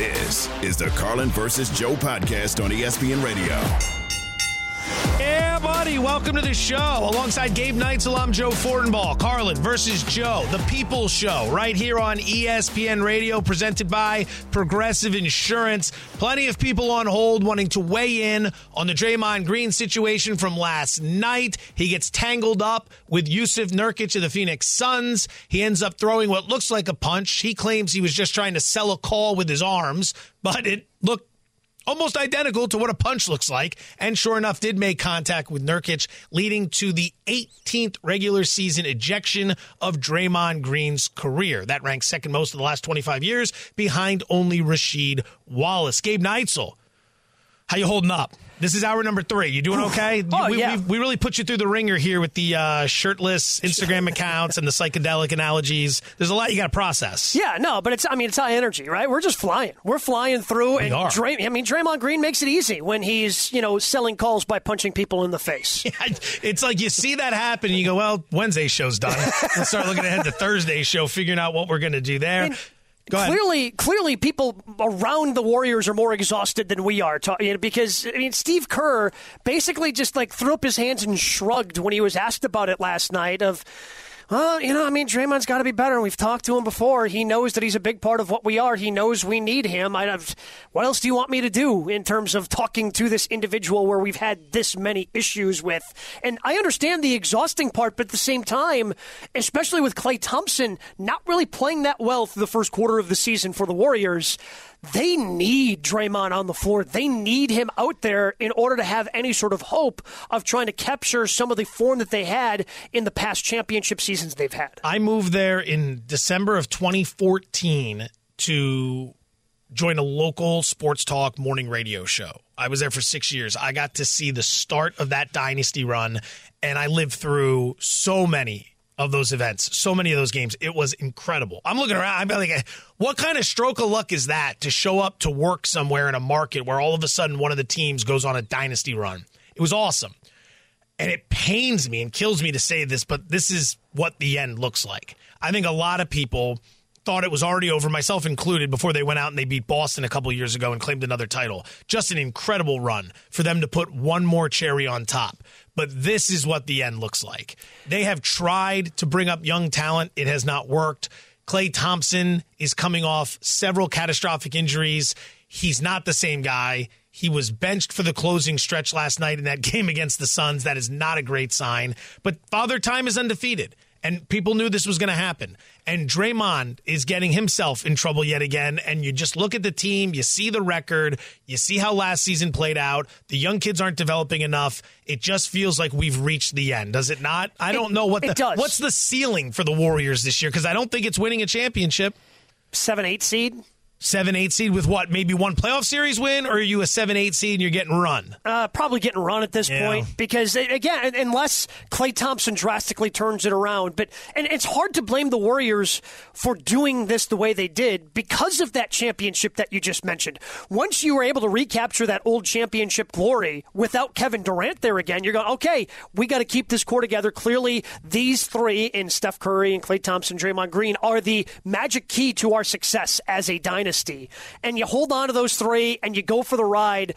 This is the Carlin versus Joe podcast on ESPN Radio. Welcome to the show. Alongside Gabe Neitzel, I'm Joe Fortenbaugh. Carlin versus Joe, the People Show, right here on ESPN Radio, presented by Progressive Insurance. Plenty of people on hold wanting to weigh in on the Draymond Green situation from last night. He gets tangled up with Jusuf Nurkic of the Phoenix Suns. He ends up throwing what looks like a punch. He claims he was just trying to sell a call with his arms, but it looked almost identical to what a punch looks like, and sure enough, did make contact with Nurkic, leading to the 18th regular season ejection of Draymond Green's career. That ranks second most of the last 25 years, behind only Rasheed Wallace. Gabe Neitzel, how you holding up? This is hour number three. You doing okay? Oh, we, yeah. we, we really put you through the ringer here with the uh, shirtless Instagram accounts and the psychedelic analogies. There's a lot you got to process. Yeah, no, but it's I mean it's high energy, right? We're just flying. We're flying through We and are. Dray, I mean Draymond Green makes it easy when he's, you know, selling calls by punching people in the face. Yeah, It's like you see that happen, and you go, "Well, Wednesday's show's done." and start looking ahead to Thursday's show, figuring out what we're going to do there. Clearly, clearly, people around the Warriors are more exhausted than we are. because I mean, Steve Kerr basically just like threw up his hands and shrugged when he was asked about it last night. Of, well, you know, I mean, Draymond's got to be better. We've talked to him before. He knows that he's a big part of what we are. He knows we need him. I, what else do you want me to do in terms of talking to this individual where we've had this many issues with? And I understand the exhausting part, but at the same time, especially with Klay Thompson not really playing that well through the first quarter of the season for the Warriors. They need Draymond on the floor. They need him out there in order to have any sort of hope of trying to capture some of the form that they had in the past championship seasons they've had. I moved there in December of 2014 to join a local sports talk morning radio show. I was there for six years. I got to see the start of that dynasty run, and I lived through so many of those events, so many of those games. It was incredible. I'm looking around. I'm like, what kind of stroke of luck is that to show up to work somewhere in a market where all of a sudden one of the teams goes on a dynasty run? It was awesome. And it pains me and kills me to say this, but this is what the end looks like. I think a lot of people thought it was already over, myself included, before they went out and they beat Boston a couple years ago and claimed another title. Just an incredible run for them to put one more cherry on top. But this is what the end looks like. They have tried to bring up young talent, it has not worked. Klay Thompson is coming off several catastrophic injuries. He's not the same guy. He was benched for the closing stretch last night in that game against the Suns. That is not a great sign. But Father Time is undefeated, and people knew this was going to happen. And Draymond is getting himself in trouble yet again. And you just look at the team, you see the record, you see how last season played out. The young kids aren't developing enough. It just feels like we've reached the end, does it not? I don't know what the does. what's the ceiling for the Warriors this year because I don't think it's winning a championship. Seven, eight seed. Seven, eight seed with what? Maybe one playoff series win, or are you a seven, eight seed and you're getting run? Uh, probably getting run at this Yeah. point because again, unless Klay Thompson drastically turns it around, but and it's hard to blame the Warriors for doing this the way they did because of that championship that you just mentioned. Once you were able to recapture that old championship glory without Kevin Durant there again, you're going, okay, we got to keep this core together. Clearly, these three in Steph Curry and Klay Thompson, Draymond Green are the magic key to our success as a dynasty. And you hold on to those three and you go for the ride.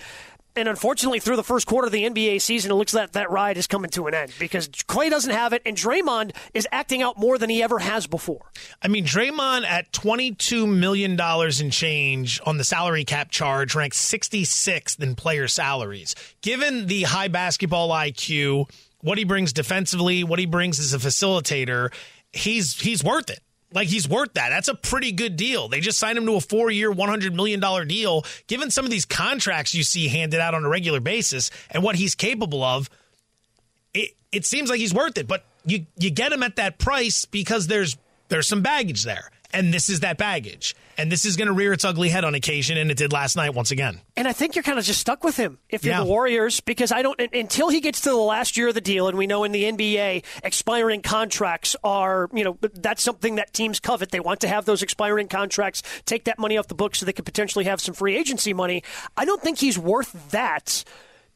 And unfortunately, through the first quarter of the NBA season, it looks like that ride is coming to an end because Klay doesn't have it, and Draymond is acting out more than he ever has before. I mean, Draymond at $22 million in change on the salary cap charge ranks 66th in player salaries. Given the high basketball IQ, what he brings defensively, what he brings as a facilitator, he's he's worth it. Like he's worth that. That's a pretty good deal. They just signed him to a four-year, one hundred million dollar deal. Given some of these contracts you see handed out on a regular basis and what he's capable of, it it seems like he's worth it. But you you get him at that price because there's there's some baggage there, and this is that baggage, and this is going to rear its ugly head on occasion, and it did last night once again. And I think you're kind of just stuck with him if you're Yeah. the Warriors because I don't until he gets to the last year of the deal, and we know in the NBA expiring contracts are you know that's something that teams covet. They want to have those expiring contracts, take that money off the books so they could potentially have some free agency money. I don't think he's worth that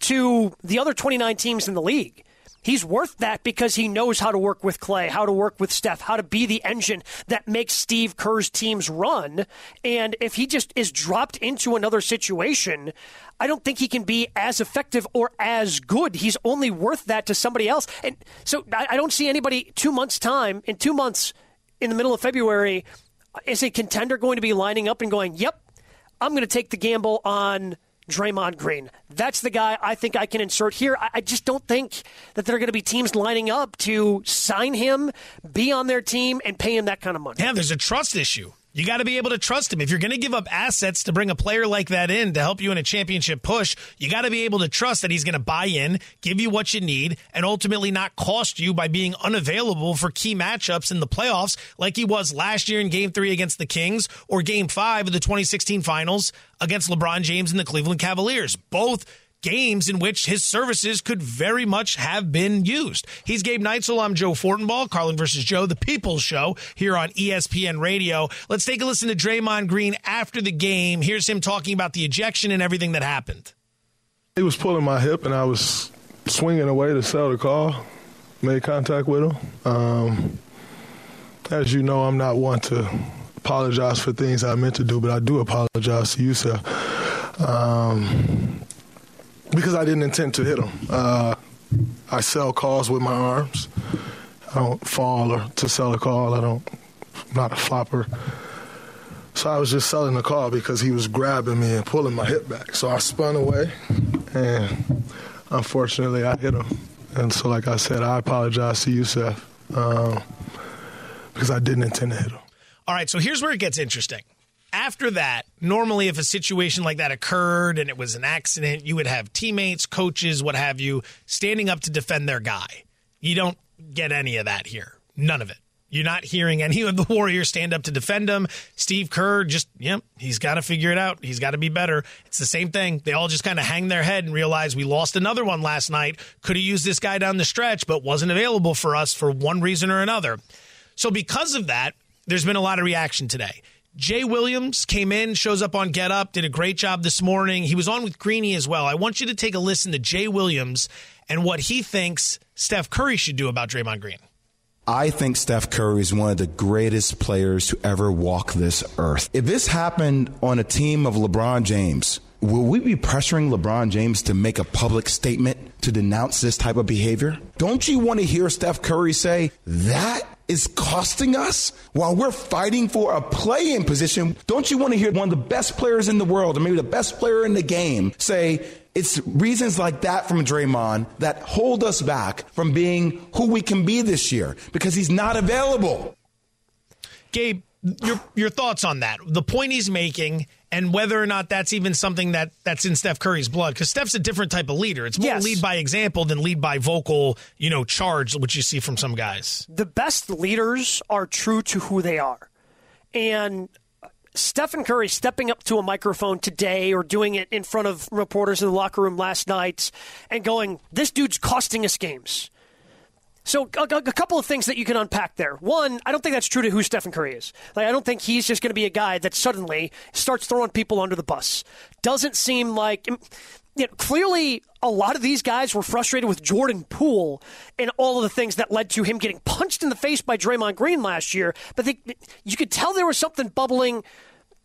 to the other 29 teams in the league. He's worth that because he knows how to work with Klay, how to work with Steph, how to be the engine that makes Steve Kerr's teams run. And if he just is dropped into another situation, I don't think he can be as effective or as good. He's only worth that to somebody else. And so I, don't see anybody two months' time, in two months, in the middle of February, is a contender going to be lining up and going, yep, I'm going to take the gamble on Draymond Green. That's the guy I think I can insert here. I, just don't think that there are going to be teams lining up to sign him, be on their team, and pay him that kind of money. Yeah, there's a trust issue. You got to be able to trust him. If you're going to give up assets to bring a player like that in to help you in a championship push, you got to be able to trust that he's going to buy in, give you what you need, and ultimately not cost you by being unavailable for key matchups in the playoffs like he was last year in game three against the Kings or game five of the 2016 finals against LeBron James and the Cleveland Cavaliers. Both games in which his services could very much have been used. He's Gabe Neitzel. I'm Joe Fortenbaugh, Carlin versus Joe, the People's Show here on ESPN Radio. Let's take a listen to Draymond Green after the game. Here's him talking about the ejection and everything that happened. He was pulling my hip, and I was swinging away to sell the call. Made contact with him. Um, as you know, I'm not one to apologize for things I meant to do, but I do apologize to you, sir. Um, because I didn't intend to hit him. Uh, I sell calls with my arms. I don't fall or to sell a call. I don't. I'm not a flopper. So I was just selling the call because he was grabbing me and pulling my hip back. So I spun away, and unfortunately, I hit him. And so, like I said, I apologize to Jusuf um, because I didn't intend to hit him. All right, so here's where it gets interesting after that, normally if a situation like that occurred and it was an accident, you would have teammates, coaches, what have you, standing up to defend their guy. You don't get any of that here. None of it. You're not hearing any of the Warriors stand up to defend him. Steve Kerr just, yep, he's got to figure it out. He's got to be better. It's the same thing. They all just kind of hang their head and realize we lost another one last night. Could have used this guy down the stretch, but wasn't available for us for one reason or another. So because of that, there's been a lot of reaction today. Jay Williams came in, shows up on Get Up, did a great job this morning. He was on with Greeny as well. I want you to take a listen to Jay Williams and what he thinks Steph Curry should do about Draymond Green. I think Steph Curry is one of the greatest players to ever walk this earth. If this happened on a team of LeBron James, will we be pressuring LeBron James to make a public statement to denounce this type of behavior? Don't you want to hear Steph Curry say, that is costing us while we're fighting for a play in position. Don't you want to hear one of the best players in the world, or maybe the best player in the game, say, it's reasons like that from Draymond that hold us back from being who we can be this year because he's not available. Gabe, your your thoughts on that? The point he's making and whether or not that's even something that that's in Steph Curry's blood because Steph's a different type of leader. It's more yes. lead by example than lead by vocal, you know, charge, which you see from some guys. The best leaders are true to who they are, and Stephen Curry stepping up to a microphone today or doing it in front of reporters in the locker room last night and going, "This dude's costing us games." So a, a, couple of things that you can unpack there. One, I don't think that's true to who Stephen Curry is. Like I don't think he's just going to be a guy that suddenly starts throwing people under the bus. Doesn't seem like. You know, clearly, a lot of these guys were frustrated with Jordan Poole and all of the things that led to him getting punched in the face by Draymond Green last year. But they, you could tell there was something bubbling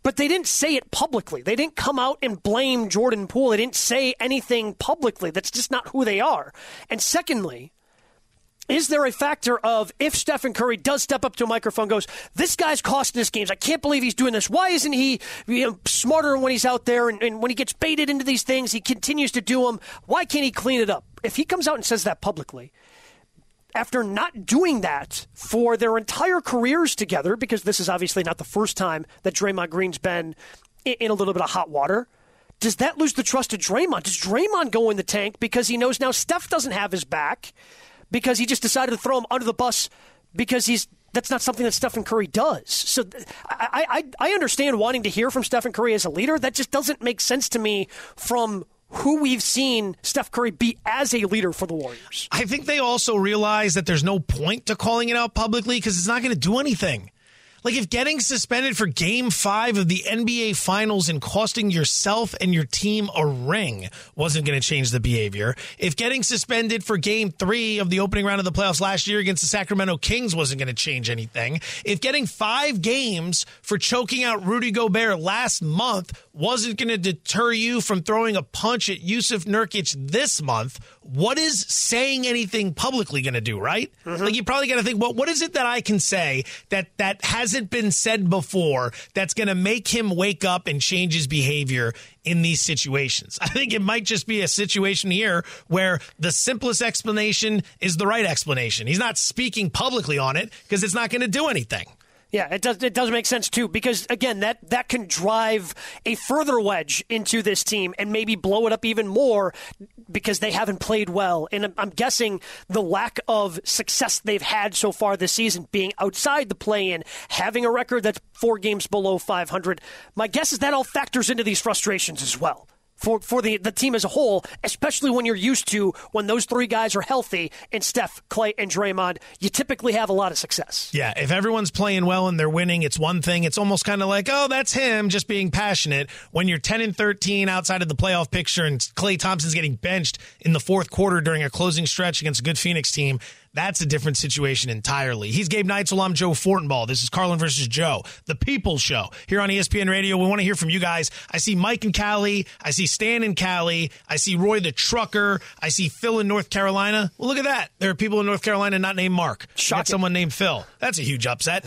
but they didn't say it publicly. They didn't come out and blame Jordan Poole. They didn't say anything publicly. That's just not who they are. And secondly, is there a factor of if Stephen Curry does step up to a microphone, goes, "This guy's costing us games. I can't believe he's doing this. Why isn't he you know, smarter when he's out there and, and when he gets baited into these things, he continues to do them? Why can't he clean it up?" If he comes out and says that publicly, after not doing that for their entire careers together, because this is obviously not the first time that Draymond Green's been in, in a little bit of hot water. Does that lose the trust of Draymond? Does Draymond go in the tank because he knows now Steph doesn't have his back? Because he just decided to throw him under the bus because he's that's not something that Stephen Curry does. So I, I, I understand wanting to hear from Stephen Curry as a leader. That just doesn't make sense to me from who we've seen Steph Curry be as a leader for the Warriors. I think they also realize that there's no point to calling it out publicly because it's not going to do anything. Like if getting suspended for game five of the NBA finals and costing yourself and your team a ring wasn't going to change the behavior. If getting suspended for game three of the opening round of the playoffs last year against the Sacramento Kings wasn't going to change anything. If getting five games for choking out Rudy Gobert last month wasn't going to deter you from throwing a punch at Jusuf Nurkic this month, what is saying anything publicly going to do, right? Mm-hmm. Like you probably got to think, well, what is it that I can say that that hasn't been said before that's going to make him wake up and change his behavior in these situations? I think it might just be a situation here where the simplest explanation is the right explanation. He's not speaking publicly on it because it's not going to do anything. Yeah, it does. It does make sense too because again, that that can drive a further wedge into this team and maybe blow it up even more because they haven't played well. And I'm guessing the lack of success they've had so far this season, being outside the play-in, having a record that's four games below 500. My guess is that all factors into these frustrations as well for, for the, the team as a whole, especially when you're used to when those three guys are healthy and Steph, Klay, and Draymond, you typically have a lot of success. Yeah, if everyone's playing well and they're winning, it's one thing. It's almost kind of like, oh, that's him just being passionate. When you're 10 and 13 outside of the playoff picture and Klay Thompson's getting benched in the fourth quarter during a closing stretch against a good Phoenix team, that's a different situation entirely. He's Gabe Neitzel. I'm Joe Fortenbaugh. This is Carlin versus Joe, the People Show here on ESPN Radio. We want to hear from you guys. I see Mike and Cali. I see Stan and Cali. I see Roy the Trucker. I see Phil in North Carolina. Well, look at that. There are people in North Carolina not named Mark. Shot someone named Phil. That's a huge upset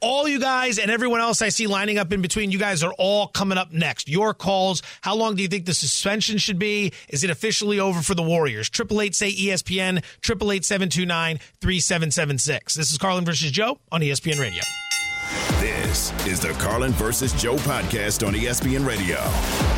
all you guys and everyone else I see lining up in between, you guys are all coming up next. Your calls. How long do you think the suspension should be? Is it officially over for the Warriors? Triple eight say ESPN. Triple eight seven two nine three seven seven six. This is Carlin versus Joe on ESPN Radio. This is the Carlin versus Joe podcast on ESPN Radio.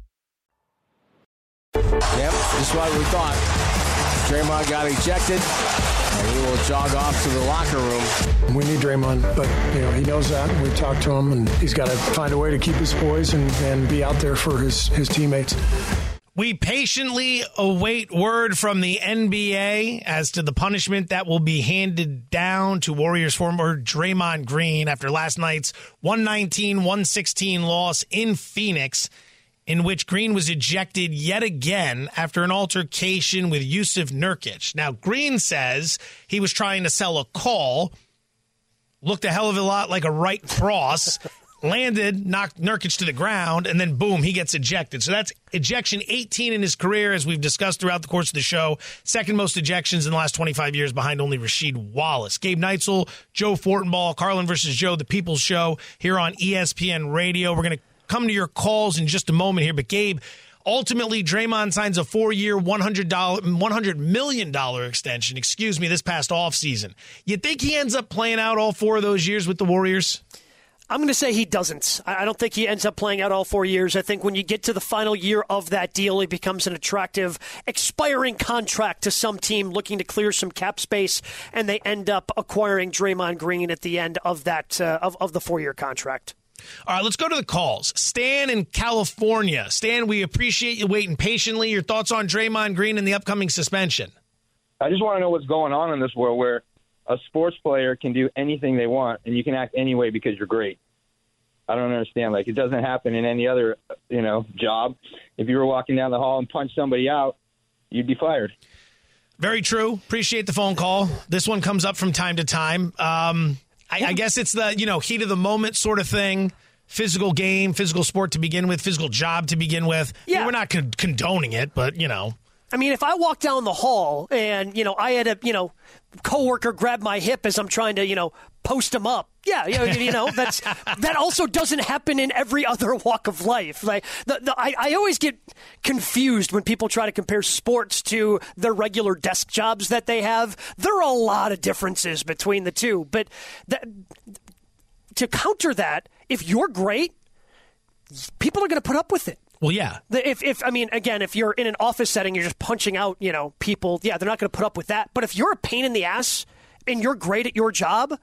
Yep, just what we thought. Draymond got ejected, and he will jog off to the locker room. We need Draymond, but you know he knows that. We talked to him, and he's got to find a way to keep his poise and, and be out there for his, his teammates. We patiently await word from the NBA as to the punishment that will be handed down to Warriors former Draymond Green after last night's 119 116 loss in Phoenix, in which Green was ejected yet again after an altercation with Jusuf Nurkic. Now, Green says he was trying to sell a call, looked a hell of a lot like a right cross landed, knocked Nurkic to the ground, and then boom, he gets ejected. So that's ejection 18 in his career, as we've discussed throughout the course of the show. Second most ejections in the last 25 years behind only Rasheed Wallace. Gabe Neitzel, Joe Fortenbaugh, Carlin versus Joe, the People's Show here on ESPN Radio. We're going to come to your calls in just a moment here, but Gabe, Ultimately, Draymond signs a four-year, $100, $100 million extension, excuse me, this past offseason. You think he ends up playing out all four of those years with the Warriors? I'm going to say he doesn't. I don't think he ends up playing out all four years. I think when you get to the final year of that deal, it becomes an attractive, expiring contract to some team looking to clear some cap space, and they end up acquiring Draymond Green at the end of that uh, of, of the four year contract. All right, let's go to the calls. Stan in California. Stan, we appreciate you waiting patiently. Your thoughts on Draymond Green and the upcoming suspension? I just want to know what's going on in this world where a sports player can do anything they want and you can act anyway because you're great. I don't understand. Like it doesn't happen in any other, you know, job. If you were walking down the hall and punched somebody out, you'd be fired. Very true. Appreciate the phone call. This one comes up from time to time. Um, I, I guess it's the you know heat of the moment sort of thing physical game, physical sport to begin with, physical job to begin with. Yeah. I mean, we're not con- condoning it, but, you know. I mean, if I walk down the hall and, you know, I had a, you know, coworker grab my hip as I'm trying to, you know, post him up. Yeah, you know, you know that's that also doesn't happen in every other walk of life. Like the, the, I, I always get confused when people try to compare sports to their regular desk jobs that they have. There are a lot of differences between the two, but that, to counter that, if you're great, people are going to put up with it. Well, yeah. If, if I mean, again, if you're in an office setting, you're just punching out, you know, people. Yeah, they're not going to put up with that. But if you're a pain in the ass and you're great at your job,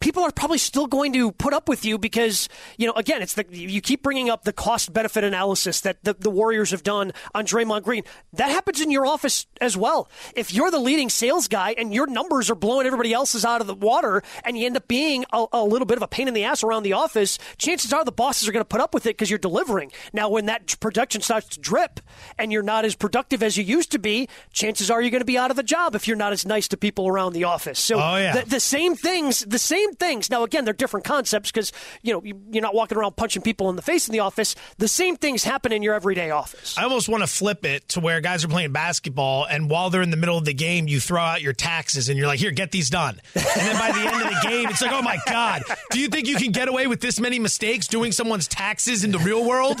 people are probably still going to put up with you because you know again it's the you keep bringing up the cost benefit analysis that the, the Warriors have done on Draymond Green. That happens in your office as well. If you're the leading sales guy and your numbers are blowing everybody else's out of the water and you end up being a, a little bit of a pain in the ass around the office chances are the bosses are going to put up with it because you're delivering. Now when that production starts to drip and you're not as productive as you used to be chances are you're going to be out of a job if you're not as nice to people around the office. So oh, yeah. the, the same things the same same things. Now, again, they're different concepts because you know you're not walking around punching people in the face in the office. The same things happen in your everyday office. I almost want to flip it to where guys are playing basketball, and while they're in the middle of the game, you throw out your taxes, and you're like, "Here, get these done." And then by the end of the game, it's like, "Oh my god, do you think you can get away with this many mistakes doing someone's taxes in the real world?"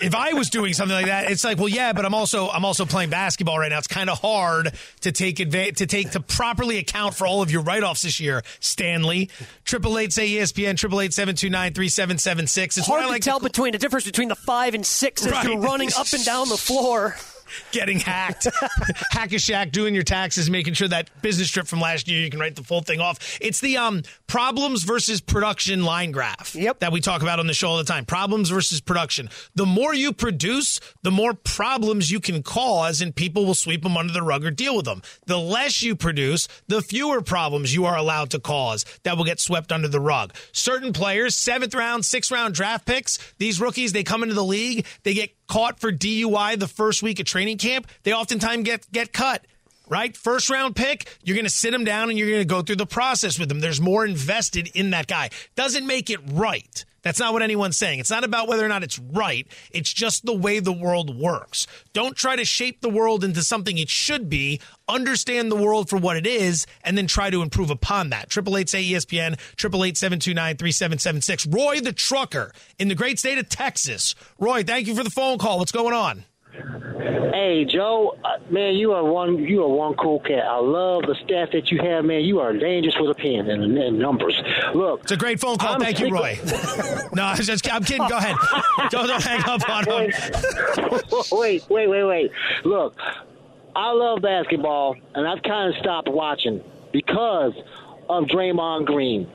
If I was doing something like that, it's like, well, yeah, but I'm also I'm also playing basketball right now. It's kind of hard to take advantage to take to properly account for all of your write offs this year, Stanley. Triple eight say ESPN. Triple eight seven two nine three seven seven six. It's hard to like tell to... between the difference between the five and six as right. you're running up and down the floor getting hacked. Hack a Shaq doing your taxes, making sure that business trip from last year you can write the full thing off. It's the um, problems versus production line graph yep. that we talk about on the show all the time. Problems versus production. The more you produce, the more problems you can cause, and people will sweep them under the rug or deal with them. The less you produce, the fewer problems you are allowed to cause that will get swept under the rug. Certain players, seventh round, sixth round draft picks, these rookies, they come into the league, they get caught for DUI the first week of training camp, they oftentimes get get cut. Right? First round pick, you're going to sit him down and you're going to go through the process with him. There's more invested in that guy. Doesn't make it right. That's not what anyone's saying. It's not about whether or not it's right. It's just the way the world works. Don't try to shape the world into something it should be. Understand the world for what it is, and then try to improve upon that. Triple eight say ESPN. Triple eight seven two nine three seven seven six. Roy the trucker in the great state of Texas. Roy, thank you for the phone call. What's going on? Hey Joe, uh, man, you are one you are one cool cat. I love the staff that you have, man. You are dangerous with a pen and, and numbers. Look, it's a great phone call. I'm Thank you, Roy. no, I'm just I'm kidding. Go ahead. don't, don't hang up on him. wait, wait, wait, wait. Look, I love basketball, and I've kind of stopped watching because of Draymond Green.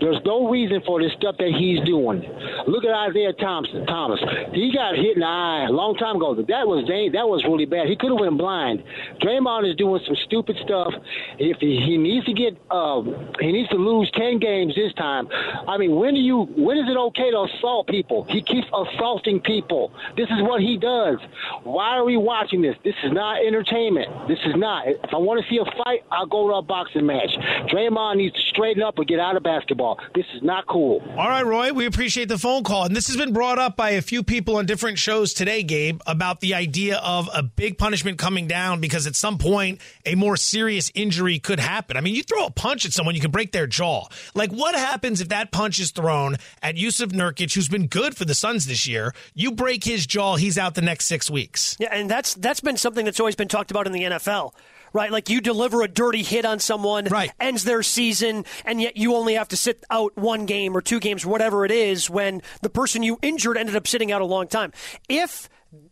There's no reason for this stuff that he's doing. Look at Isaiah Thompson. Thomas. He got hit in the eye a long time ago. That was that was really bad. He could have went blind. Draymond is doing some stupid stuff. If he, he needs to get, um, he needs to lose ten games this time. I mean, when do you? When is it okay to assault people? He keeps assaulting people. This is what he does. Why are we watching this? This is not entertainment. This is not. If I want to see a fight, I'll go to a boxing match. Draymond needs to straighten up or get out of basketball. Basketball. This is not cool. All right, Roy, we appreciate the phone call. And this has been brought up by a few people on different shows today, Gabe, about the idea of a big punishment coming down because at some point a more serious injury could happen. I mean, you throw a punch at someone, you can break their jaw. Like, what happens if that punch is thrown at Jusuf Nurkic, who's been good for the Suns this year? You break his jaw, he's out the next six weeks. Yeah, and that's that's been something that's always been talked about in the NFL right? Like you deliver a dirty hit on someone, right. ends their season, and yet you only have to sit out one game or two games, whatever it is, when the person you injured ended up sitting out a long time. If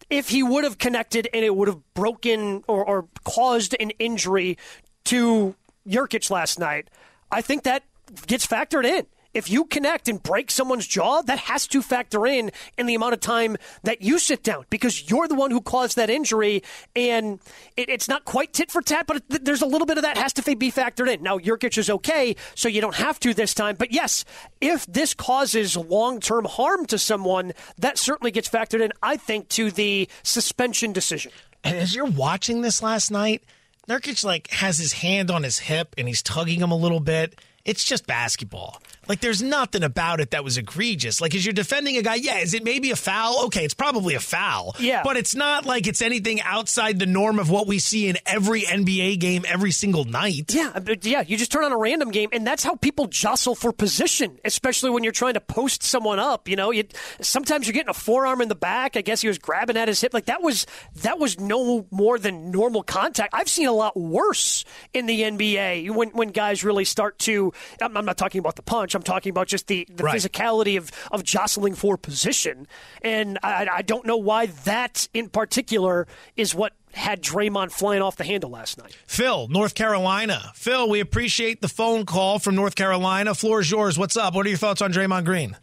if he would have connected and it would have broken or, or caused an injury to Nurkic last night, I think that gets factored in if you connect and break someone's jaw, that has to factor in in the amount of time that you sit down because you're the one who caused that injury. And it, it's not quite tit for tat, but it, there's a little bit of that has to be factored in. Now, Nurkic is okay, so you don't have to this time. But yes, if this causes long term harm to someone, that certainly gets factored in, I think, to the suspension decision. And as you're watching this last night, Nurkic like has his hand on his hip and he's tugging him a little bit. It's just basketball. Like, there's nothing about it that was egregious. Like, as you're defending a guy, yeah, is it maybe a foul? Okay, it's probably a foul. Yeah. But it's not like it's anything outside the norm of what we see in every NBA game every single night. Yeah, uh, yeah. You just turn on a random game, and that's how people jostle for position, especially when you're trying to post someone up. You know, you, sometimes you're getting a forearm in the back. I guess he was grabbing at his hip. Like that was that was no more than normal contact. I've seen a lot worse in the NBA when when guys really start to. I'm, I'm not talking about the punch. I'm talking about just the, the right. physicality of, of jostling for position. And I, I don't know why that in particular is what had Draymond flying off the handle last night. Phil, North Carolina. Phil, we appreciate the phone call from North Carolina. Floor is yours. What's up? What are your thoughts on Draymond Green?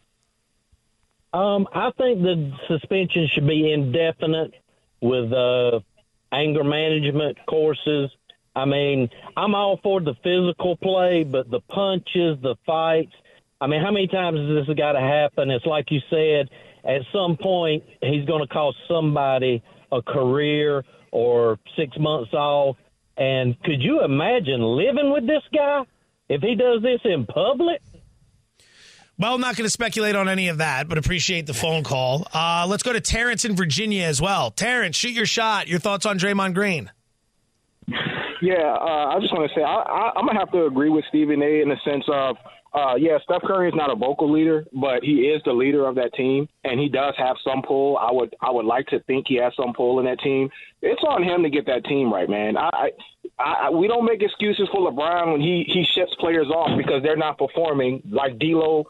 Um, I think the suspension should be indefinite with uh, anger management courses. I mean, I'm all for the physical play, but the punches, the fights, I mean, how many times has this got to happen? It's like you said, at some point, he's going to cost somebody a career or six months off. And could you imagine living with this guy if he does this in public? Well, I'm not going to speculate on any of that, but appreciate the phone call. Uh, let's go to Terrence in Virginia as well. Terrence, shoot your shot. Your thoughts on Draymond Green? Yeah, uh, I just want to say I, I, I'm gonna have to agree with Stephen A. in the sense of uh, yeah, Steph Curry is not a vocal leader, but he is the leader of that team, and he does have some pull. I would I would like to think he has some pull in that team. It's on him to get that team right, man. I, I, I we don't make excuses for LeBron when he he ships players off because they're not performing like D'Lo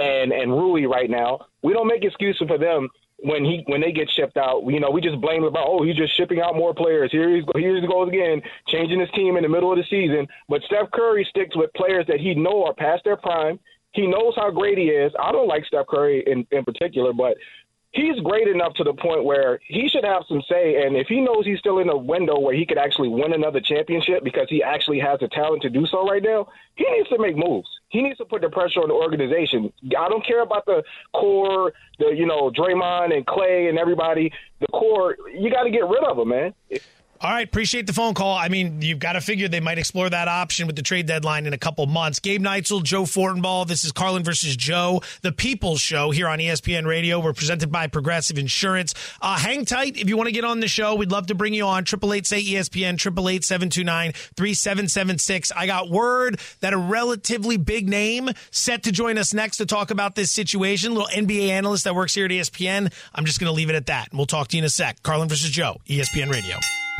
and and Rui right now. We don't make excuses for them when he when they get shipped out, you know, we just blame LeBron. Oh, he's just shipping out more players. Here he's here he goes again, changing his team in the middle of the season. But Steph Curry sticks with players that he know are past their prime. He knows how great he is. I don't like Steph Curry in, in particular, but he's great enough to the point where he should have some say. And if he knows he's still in a window where he could actually win another championship because he actually has the talent to do so right now, he needs to make moves. He needs to put the pressure on the organization. I don't care about the core, the you know Draymond and Klay and everybody. The core, you got to get rid of them, man. All right, appreciate the phone call. I mean, you've got to figure they might explore that option with the trade deadline in a couple months. Gabe Neitzel, Joe Fortenbaugh. This is Carlin versus Joe, the People's Show here on ESPN Radio. We're presented by Progressive Insurance. Uh, hang tight if you want to get on the show. We'd love to bring you on. Triple eight say ESPN. Triple eight seven two nine three seven seven six. I got word that a relatively big name set to join us next to talk about this situation. Little NBA analyst that works here at ESPN. I'm just going to leave it at that. We'll talk to you in a sec. Carlin versus Joe, ESPN Radio.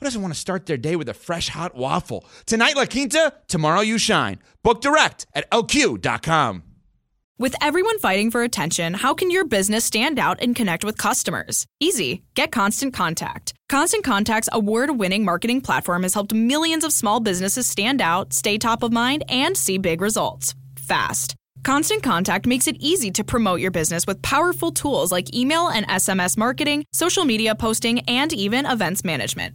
who doesn't want to start their day with a fresh hot waffle? Tonight, La Quinta, tomorrow, you shine. Book direct at lq.com. With everyone fighting for attention, how can your business stand out and connect with customers? Easy. Get Constant Contact. Constant Contact's award winning marketing platform has helped millions of small businesses stand out, stay top of mind, and see big results fast. Constant Contact makes it easy to promote your business with powerful tools like email and SMS marketing, social media posting, and even events management.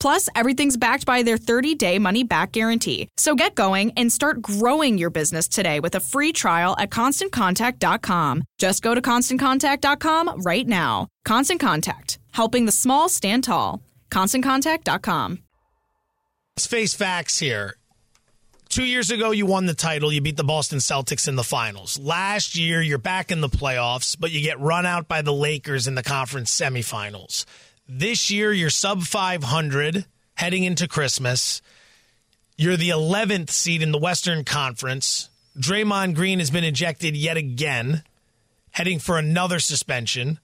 Plus, everything's backed by their 30 day money back guarantee. So get going and start growing your business today with a free trial at constantcontact.com. Just go to constantcontact.com right now. Constant Contact, helping the small stand tall. ConstantContact.com. Let's face facts here. Two years ago, you won the title. You beat the Boston Celtics in the finals. Last year, you're back in the playoffs, but you get run out by the Lakers in the conference semifinals. This year, you're sub 500 heading into Christmas. You're the 11th seed in the Western Conference. Draymond Green has been ejected yet again, heading for another suspension.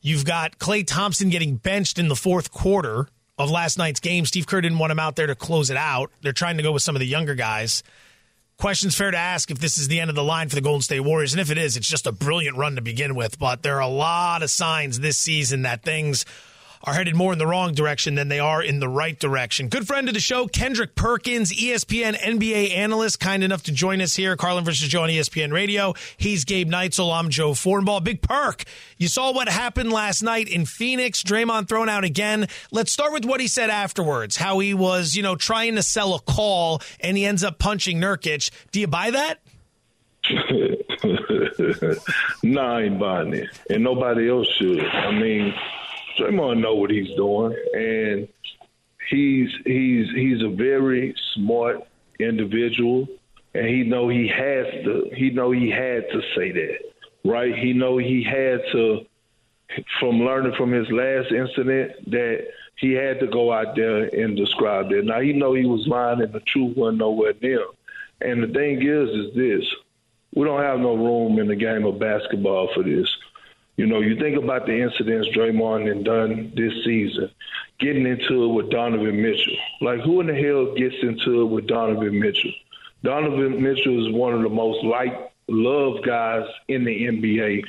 You've got Klay Thompson getting benched in the fourth quarter of last night's game. Steve Kerr didn't want him out there to close it out. They're trying to go with some of the younger guys. Questions fair to ask if this is the end of the line for the Golden State Warriors. And if it is, it's just a brilliant run to begin with. But there are a lot of signs this season that things are headed more in the wrong direction than they are in the right direction. Good friend of the show, Kendrick Perkins, ESPN NBA analyst, kind enough to join us here. Carlin versus Joe on ESPN Radio. He's Gabe Neitzel. I'm Joe Fortenbaugh. Big perk. You saw what happened last night in Phoenix. Draymond thrown out again. Let's start with what he said afterwards. How he was, you know, trying to sell a call and he ends up punching Nurkic. Do you buy that? nah, I ain't buying it, and nobody else should. I mean, Draymond know what he's doing, and he's he's he's a very smart individual, and he know he has to. He know he had to say that, right? He know he had to, from learning from his last incident, that he had to go out there and describe it. Now he know he was lying, and the truth wasn't nowhere near. And the thing is, is this: we don't have no room in the game of basketball for this. You know, you think about the incidents Draymond and done this season, getting into it with Donovan Mitchell. Like, who in the hell gets into it with Donovan Mitchell? Donovan Mitchell is one of the most liked, loved guys in the NBA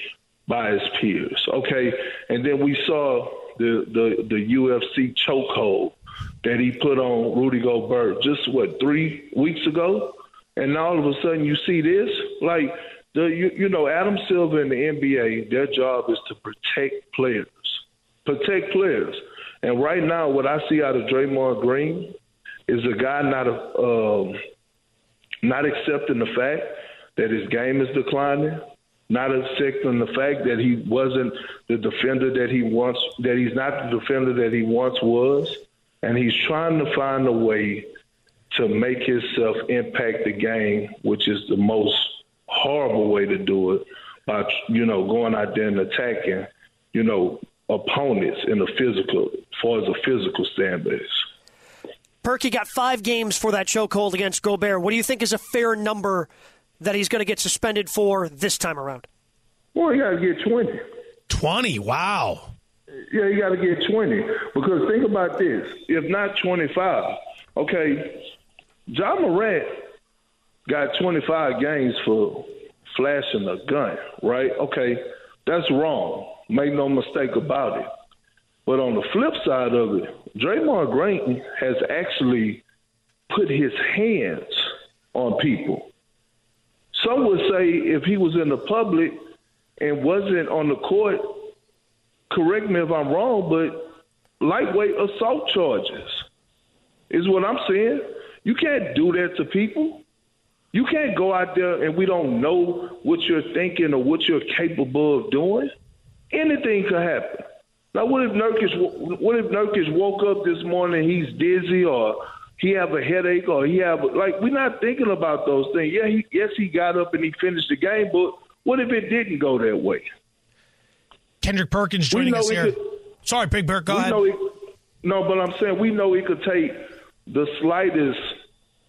by his peers. Okay, and then we saw the the the UFC chokehold that he put on Rudy Gobert just what three weeks ago, and all of a sudden you see this like the you, you know Adam Silver and the NBA, their job is to protect players, protect players. And right now, what I see out of Draymond Green is a guy not a, um, not accepting the fact that his game is declining, not accepting the fact that he wasn't the defender that he once that he's not the defender that he once was, and he's trying to find a way to make himself impact the game, which is the most horrible way to do it by you know going out there and attacking you know opponents in the physical, as far as a physical stand base. Perky got five games for that chokehold against Gobert. What do you think is a fair number that he's going to get suspended for this time around? Well, you got to get twenty. 20. Wow. Yeah, you got to get 20. Because think about this. If not 25, okay, John Morant got 25 games for flashing a gun, right? Okay, that's wrong. Make no mistake about it. But on the flip side of it, Draymond Green has actually put his hands on people. Some would say if he was in the public and wasn't on the court, correct me if I'm wrong, but lightweight assault charges is what I'm saying. You can't do that to people. You can't go out there and we don't know what you're thinking or what you're capable of doing. Anything could happen. Now, what if Nurkic? What if Nurkic woke up this morning? He's dizzy, or he have a headache, or he have like we're not thinking about those things. Yeah, he, yes, he got up and he finished the game, but what if it didn't go that way? Kendrick Perkins joining us here. could- Sorry, Big Bird, go ahead. it, no, but I'm saying we know it could take the slightest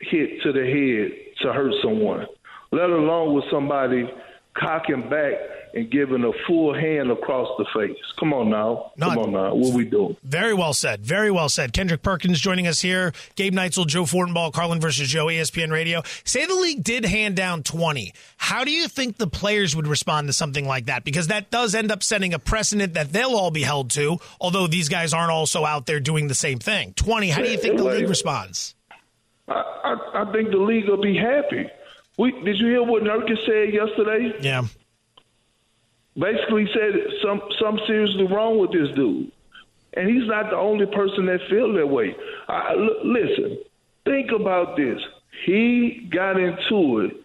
hit to the head to hurt someone, let alone with somebody cocking back and giving a full hand across the face. Come on now. Come on now. What we doing? Very well said. Very well said. Kendrick Perkins joining us here. Gabe Neitzel, Joe Fortenbaugh, Carlin versus Joe, ESPN Radio. Say the league did hand down 20. How do you think the players would respond to something like that? Because that does end up setting a precedent that they'll all be held to, although these guys aren't also out there doing the same thing. 20, how do you think the league responds? I, I, I think the league will be happy. We, did you hear what Nurkic said yesterday? Yeah. Basically said some some seriously wrong with this dude, and he's not the only person that feel that way. I, l- listen, think about this. He got into it,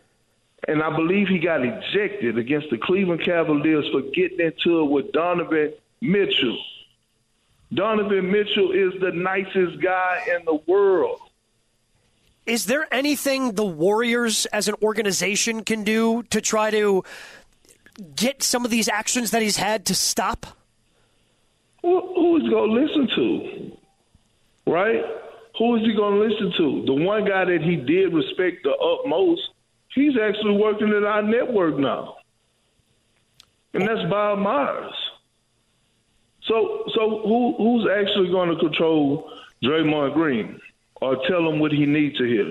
and I believe he got ejected against the Cleveland Cavaliers for getting into it with Donovan Mitchell. Donovan Mitchell is the nicest guy in the world. Is there anything the Warriors as an organization can do to try to get some of these actions that he's had to stop? Who, who is going to listen to? Right? Who is he going to listen to? The one guy that he did respect the utmost, he's actually working in our network now. And that's Bob Myers. So, so who, who's actually going to control Draymond Green or tell him what he needs to hear?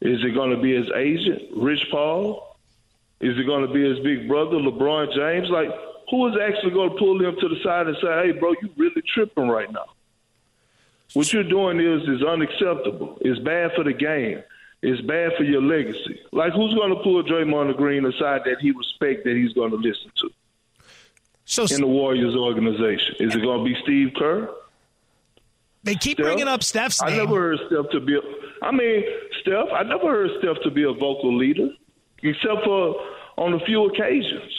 Is it going to be his agent, Rich Paul? Is it going to be his big brother, LeBron James? Like, who is actually going to pull him to the side and say, "Hey, bro, you really tripping right now? What you're doing is is unacceptable. It's bad for the game. It's bad for your legacy." Like, who's going to pull Draymond Green aside that he respect that he's going to listen to? So in the Warriors organization, is it going to be Steve Kerr? They keep Steph? bringing up Steph's name. I never heard Steph to be. A, I mean, Steph. I never heard Steph to be a vocal leader, except for on a few occasions.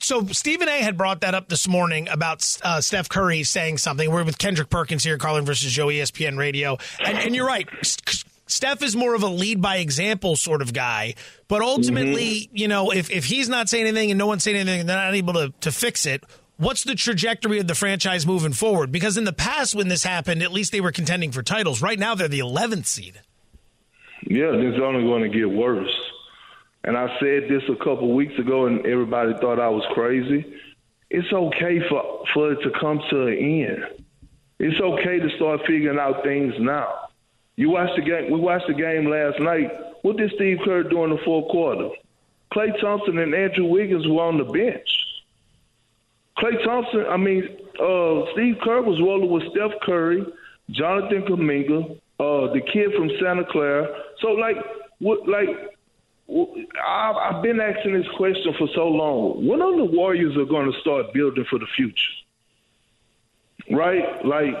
So Stephen A. had brought that up this morning about uh, Steph Curry saying something. We're with Kendrick Perkins here, Carlin versus Joe, ESPN Radio, and, and you're right. Steph is more of a lead by example sort of guy, but ultimately, you know, if, if he's not saying anything and no one's saying anything, they're not able to, to fix it. What's the trajectory of the franchise moving forward? Because in the past, when this happened, at least they were contending for titles. Right now, they're the 11th seed. Yeah, it's only going to get worse. And I said this a couple weeks ago, and everybody thought I was crazy. It's okay for for it to come to an end. It's okay to start figuring out things now. You watched the game. We watched the game last night. What did Steve Kerr do in the fourth quarter? Klay Thompson and Andrew Wiggins were on the bench. Klay Thompson, I mean, uh, Steve Kerr was rolling with Steph Curry, Jonathan Kuminga, uh, the kid from Santa Clara. So, like, what, like, I've, I've been asking this question for so long. When are the Warriors are going to start building for the future? Right? Like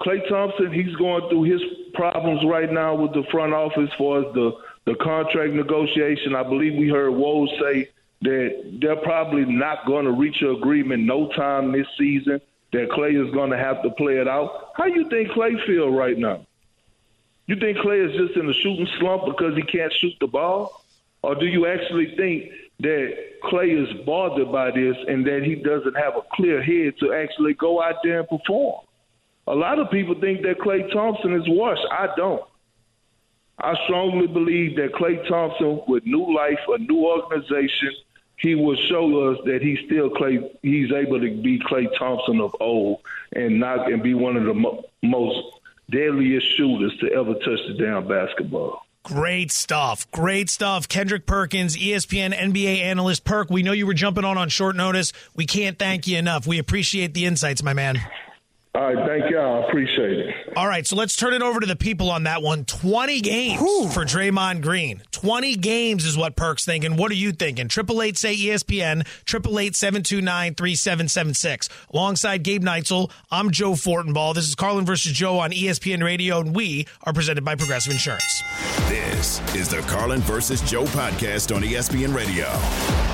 Klay Thompson, he's going through his problems right now with the front office as far as the, the contract negotiation. I believe we heard Woj say that they're probably not going to reach an agreement no time this season, that Klay is going to have to play it out. How do you think Klay feel right now? You think Klay is just in a shooting slump because he can't shoot the ball? Or do you actually think that Klay is bothered by this and that he doesn't have a clear head to actually go out there and perform? A lot of people think that Klay Thompson is washed. I don't. I strongly believe that Klay Thompson, with new life, a new organization, he will show us that he's still Klay. He's able to be Klay Thompson of old and not and be one of the mo- most deadliest shooters to ever touch the damn basketball. Great stuff. Great stuff. Kendrick Perkins, ESPN NBA analyst. Perk, we know you were jumping on on short notice. We can't thank you enough. We appreciate the insights, my man. All right, thank y'all. I appreciate it. All right, so let's turn it over to the people on that one. 20 games for Draymond Green. 20 games is what Perk's thinking. What are you thinking? 888 say ESPN, 888 729 3776. Alongside Gabe Neitzel, I'm Joe Fortenbaugh. This is Carlin versus Joe on ESPN Radio, and we are presented by Progressive Insurance. This is the Carlin versus Joe podcast on ESPN Radio.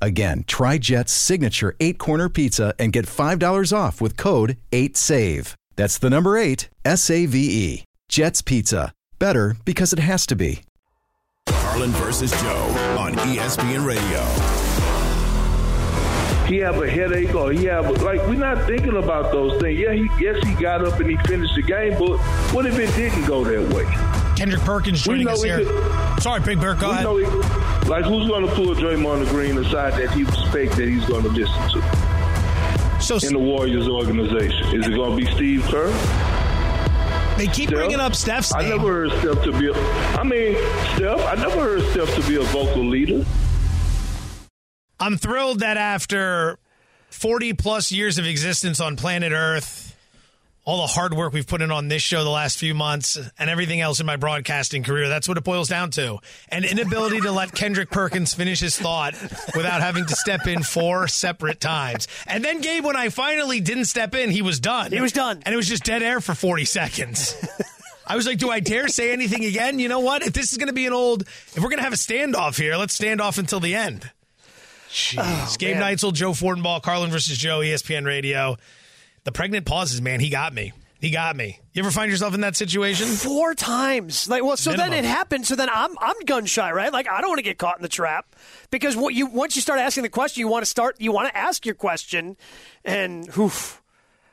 Again, try Jet's signature eight corner pizza and get $5 off with code 8SAVE. That's the number eight, S A V E. Jet's Pizza. Better because it has to be. Carlin versus Joe on ESPN Radio. he have a headache or he have a, like we're not thinking about those things. Yeah, he, yes, he got up and he finished the game, but what if it didn't go that way? Kendrick Perkins joining us here. could- Sorry, Big Bird, go ahead. he- like who's going to pull Draymond Green aside that he respect that he's going to listen to? So in the Warriors organization, is it going to be Steve Kerr? They keep bringing up Steph's I never heard Steph to be. A, I mean, Steph. I never heard Steph to be a vocal leader. I'm thrilled that after 40 plus years of existence on planet Earth, all the hard work we've put in on this show the last few months and everything else in my broadcasting career, that's what it boils down to. An inability to let Kendrick Perkins finish his thought without having to step in four separate times. And then, Gabe, when I finally didn't step in, he was done. He was done. And it was just dead air for 40 seconds. I was like, do I dare say anything again? You know what? If this is going to be an old, if we're going to have a standoff here, let's stand off until the end. Jeez. Oh, Gabe man. Neitzel, Joe Fortenbaugh, Carlin versus Joe, ESPN Radio. The pregnant pauses, man. He got me. He got me. You ever find yourself in that situation? Four times. Like, well, so then it happened. So then I'm I'm gun shy, right? Like, I don't want to get caught in the trap because what you once you start asking the question, you want to start, you want to ask your question, and oof,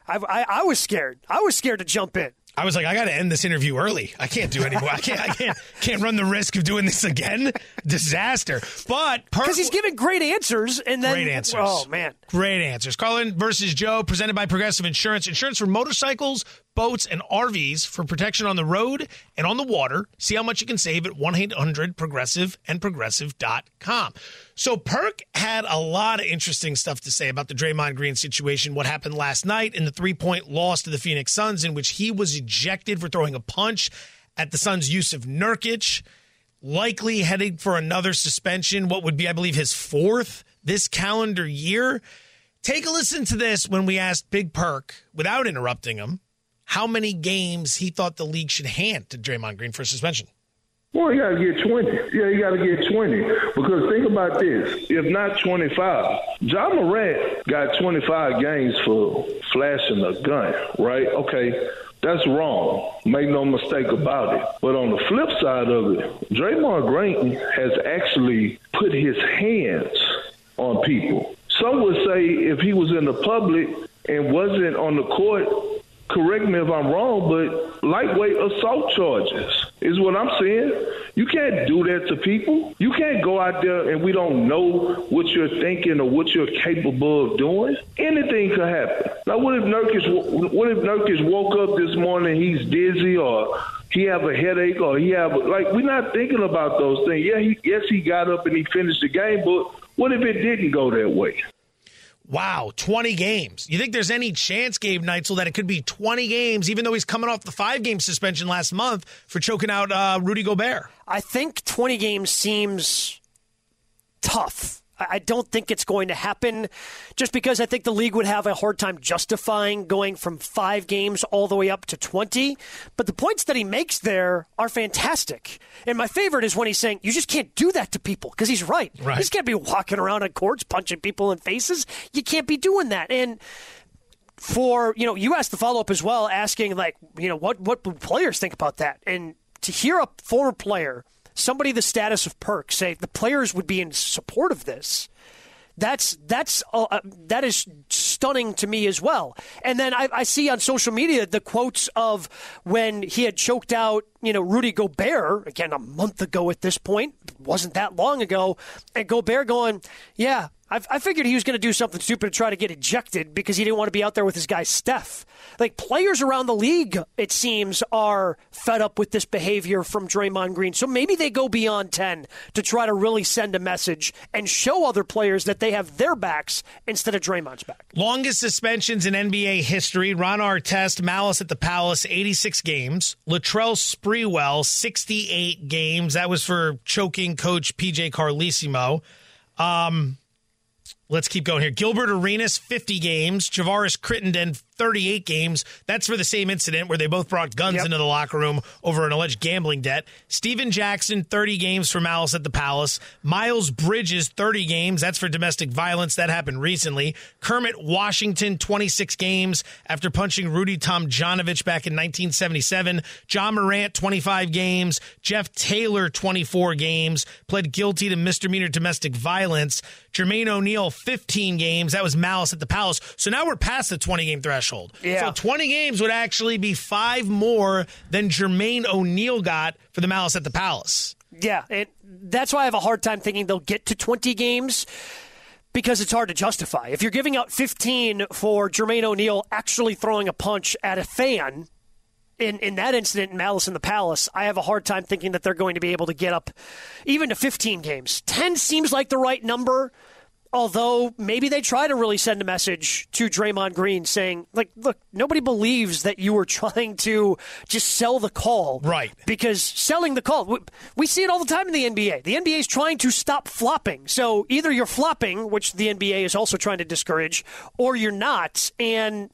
I, I I was scared. I was scared to jump in. I was like, I got to end this interview early. I can't do anymore. I can't. I can't. Can't run the risk of doing this again. Disaster. But Because he's giving great answers, and then Great answers. Oh man, Great answers. Carlin versus Joe, presented by Progressive Insurance. Insurance for motorcycles, boats, and RVs for protection on the road and on the water. See how much you can save at 1 800 Progressive and Progressive.com. So, Perk had a lot of interesting stuff to say about the Draymond Green situation, what happened last night in the three point loss to the Phoenix Suns, in which he was ejected for throwing a punch at the Suns' Jusuf Nurkic likely heading for another suspension, what would be, I believe, his fourth this calendar year. Take a listen to this when we asked Big Perk, without interrupting him, how many games he thought the league should hand to Draymond Green for suspension. Well, you got to get 20. Yeah, you got to get 20. Because think about this. If not 25, Ja Morant got 25 games for flashing a gun, right? Okay, that's wrong. Make no mistake about it. But on the flip side of it, Draymond Green has actually put his hands on people. Some would say if he was in the public and wasn't on the court, correct me if I'm wrong, but lightweight assault charges is what I'm saying. You can't do that to people. You can't go out there and we don't know what you're thinking or what you're capable of doing. Anything could happen. Now, what if Nurkic? What if Nurkic woke up this morning? He's dizzy or he have a headache or he have like we're not thinking about those things. Yeah, he, yes, he got up and he finished the game, but what if it didn't go that way? Wow, 20 games. You think there's any chance, Gabe Neitzel, that it could be 20 games, even though he's coming off the five game suspension last month for choking out uh, Rudy Gobert? I think 20 games seems tough. I don't think it's going to happen just because I think the league would have a hard time justifying going from five games all the way up to 20. But the points that he makes there are fantastic. And my favorite is when he's saying, you just can't do that to people because he's right. Right. You just can't be walking around on courts punching people in faces. You can't be doing that. And for you know you asked the follow up as well asking like you know what what players think about that and to hear a former player somebody the status of perk say the players would be in support of this that's that's uh, uh, that is stunning to me as well. And then I, I see on social media the quotes of when he had choked out, you know, Rudy Gobert again a month ago. At this point, wasn't that long ago, and Gobert going, "Yeah, I, I figured he was going to do something stupid to try to get ejected because he didn't want to be out there with his guy Steph." Like players around the league, it seems, are fed up with this behavior from Draymond Green. So maybe they go beyond ten to try to really send a message and show other players that they have their backs instead of Draymond's back. Longest suspensions in NBA history. Ron Artest, Malice at the Palace, 86 games. Latrell Sprewell, 68 games. That was for choking coach PJ Carlesimo. Um, let's keep going here. Gilbert Arenas, 50 games. Javaris Crittenton, 38 games. That's for the same incident where they both brought guns yep. into the locker room over an alleged gambling debt. Stephen Jackson, 30 games for malice at the Palace. Miles Bridges, 30 games. That's for domestic violence. That happened recently. Kermit Washington, 26 games after punching Rudy Tomjanovich back in 1977. Ja Morant, 25 games. Jeff Taylor, 24 games. Pled guilty to misdemeanor domestic violence. Jermaine O'Neal, 15 games. That was malice at the Palace. So now we're past the 20 game threshold. Yeah. So 20 games would actually be five more than Jermaine O'Neal got for the malice at the Palace. Yeah, it, that's why I have a hard time thinking they'll get to 20 games because it's hard to justify. If you're giving out 15 for Jermaine O'Neal actually throwing a punch at a fan, in, in that incident in Malice in the Palace, I have a hard time thinking that they're going to be able to get up even to 15 games. 10 seems like the right number, although maybe they try to really send a message to Draymond Green saying, like, look, nobody believes that you were trying to just sell the call. Right. Because selling the call, we see it all the time in the NBA. The NBA is trying to stop flopping. So either you're flopping, which the NBA is also trying to discourage, or you're not. And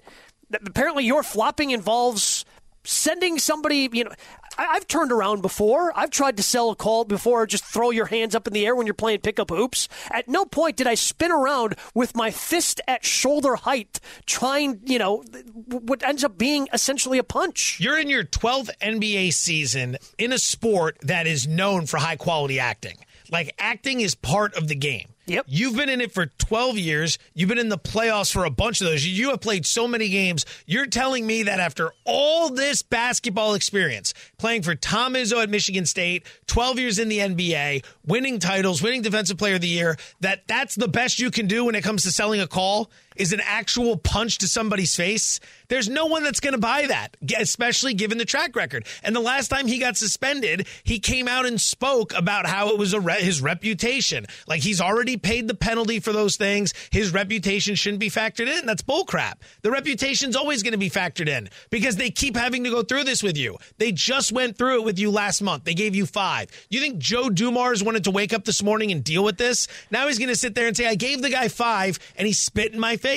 apparently your flopping involves sending somebody, you know, I, have turned around before. I've tried to sell a call before, just throw your hands up in the air when you're playing pickup hoops. At no point did I spin around with my fist at shoulder height, trying, you know, what ends up being essentially a punch. You're in your 12th NBA season in a sport that is known for high quality acting. Like acting is part of the game. Yep. You've been in it for 12 years. You've been in the playoffs for a bunch of those. You have played so many games. You're telling me that after all this basketball experience, playing for Tom Izzo at Michigan State, 12 years in the NBA, winning titles, winning Defensive Player of the Year, that that's the best you can do when it comes to selling a call is an actual punch to somebody's face. There's no one that's going to buy that, especially given the track record. And the last time he got suspended, he came out and spoke about how it was re- his reputation. Like he's already paid the penalty for those things. His reputation shouldn't be factored in. That's bullcrap. The reputation's always going to be factored in because they keep having to go through this with you. They just went through it with you last month. They gave you five. You think Joe Dumars wanted to wake up this morning and deal with this? Now he's going to sit there and say, I gave the guy five and he spit in my face.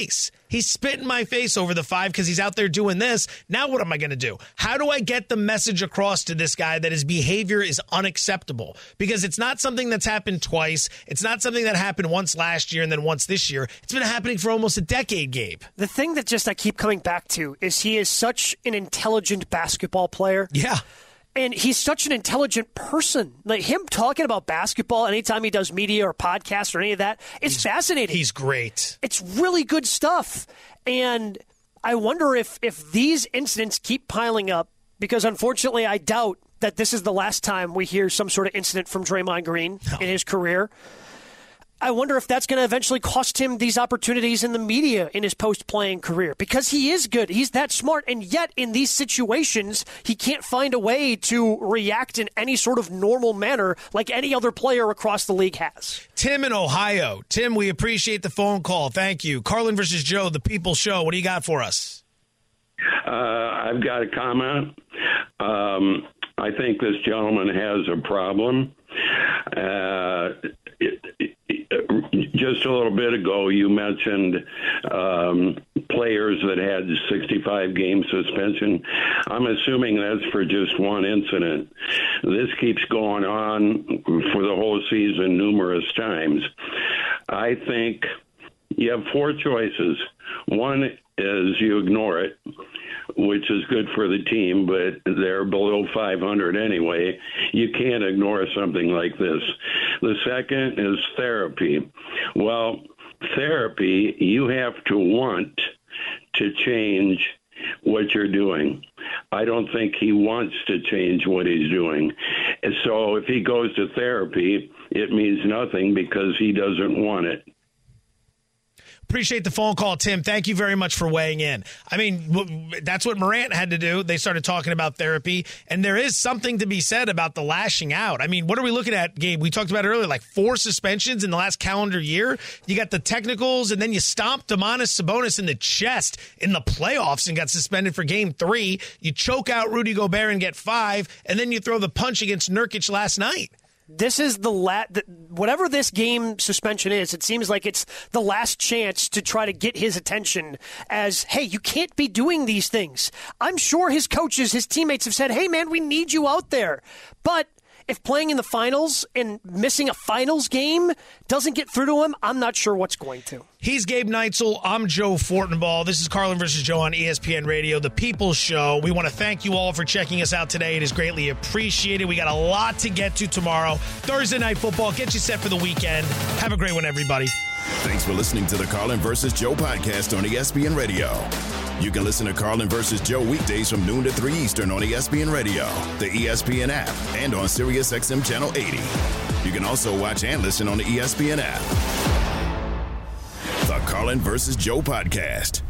He's spit in my face over the five because he's out there doing this. Now, what am I going to do? How do I get the message across to this guy that his behavior is unacceptable? Because it's not something that's happened twice. It's not something that happened once last year and then once this year. It's been happening for almost a decade, Gabe. The thing that just I keep coming back to is he is such an intelligent basketball player. Yeah. And he's such an intelligent person. Like him talking about basketball anytime he does media or podcast or any of that, it's he's, fascinating. He's great. It's really good stuff. And I wonder if if these incidents keep piling up, because unfortunately I doubt that this is the last time we hear some sort of incident from Draymond Green no. in his career. I wonder if that's going to eventually cost him these opportunities in the media in his post playing career because he is good. He's that smart. And yet, in these situations, he can't find a way to react in any sort of normal manner like any other player across the league has. Tim in Ohio. Tim, we appreciate the phone call. Thank you. Carlin versus Joe, the People Show. What do you got for us? Uh, I've got a comment. Um, I think this gentleman has a problem. Uh, it, it, just a little bit ago, you mentioned um, players that had 65 game suspension. I'm assuming that's for just one incident. This keeps going on for the whole season numerous times. I think you have four choices. One is you ignore it which is good for the team, but they're below 500 anyway. You can't ignore something like this. The second is therapy. Well, therapy, you have to want to change what you're doing. I don't think he wants to change what he's doing. So if he goes to therapy, it means nothing because he doesn't want it. Appreciate the phone call, Tim. Thank you very much for weighing in. I mean, that's what Morant had to do. They started talking about therapy, and there is something to be said about the lashing out. I mean, what are we looking at, Gabe? We talked about earlier, like four suspensions in the last calendar year. You got the technicals, and then you stomped Domantas Sabonis in the chest in the playoffs and got suspended for game three. You choke out Rudy Gobert and get five, and then you throw the punch against Nurkic last night. This is the la- the, whatever this game suspension is. It seems like it's the last chance to try to get his attention. As hey, you can't be doing these things. I'm sure his coaches, his teammates have said, "Hey, man, we need you out there," but if playing in the finals and missing a finals game doesn't get through to him, I'm not sure what's going to. He's Gabe Neitzel. I'm Joe Fortenbaugh. This is Carlin versus Joe on ESPN Radio, the People's Show. We want to thank you all for checking us out today. It is greatly appreciated. We got a lot to get to tomorrow. Thursday night football. Get you set for the weekend. Have a great one, everybody. Thanks for listening to the Carlin versus Joe podcast on ESPN Radio. You can listen to Carlin versus Joe weekdays from noon to 3 Eastern on ESPN Radio, the ESPN app, and on SiriusXM Channel 80. You can also watch and listen on the ESPN app. The Carlin versus Joe podcast.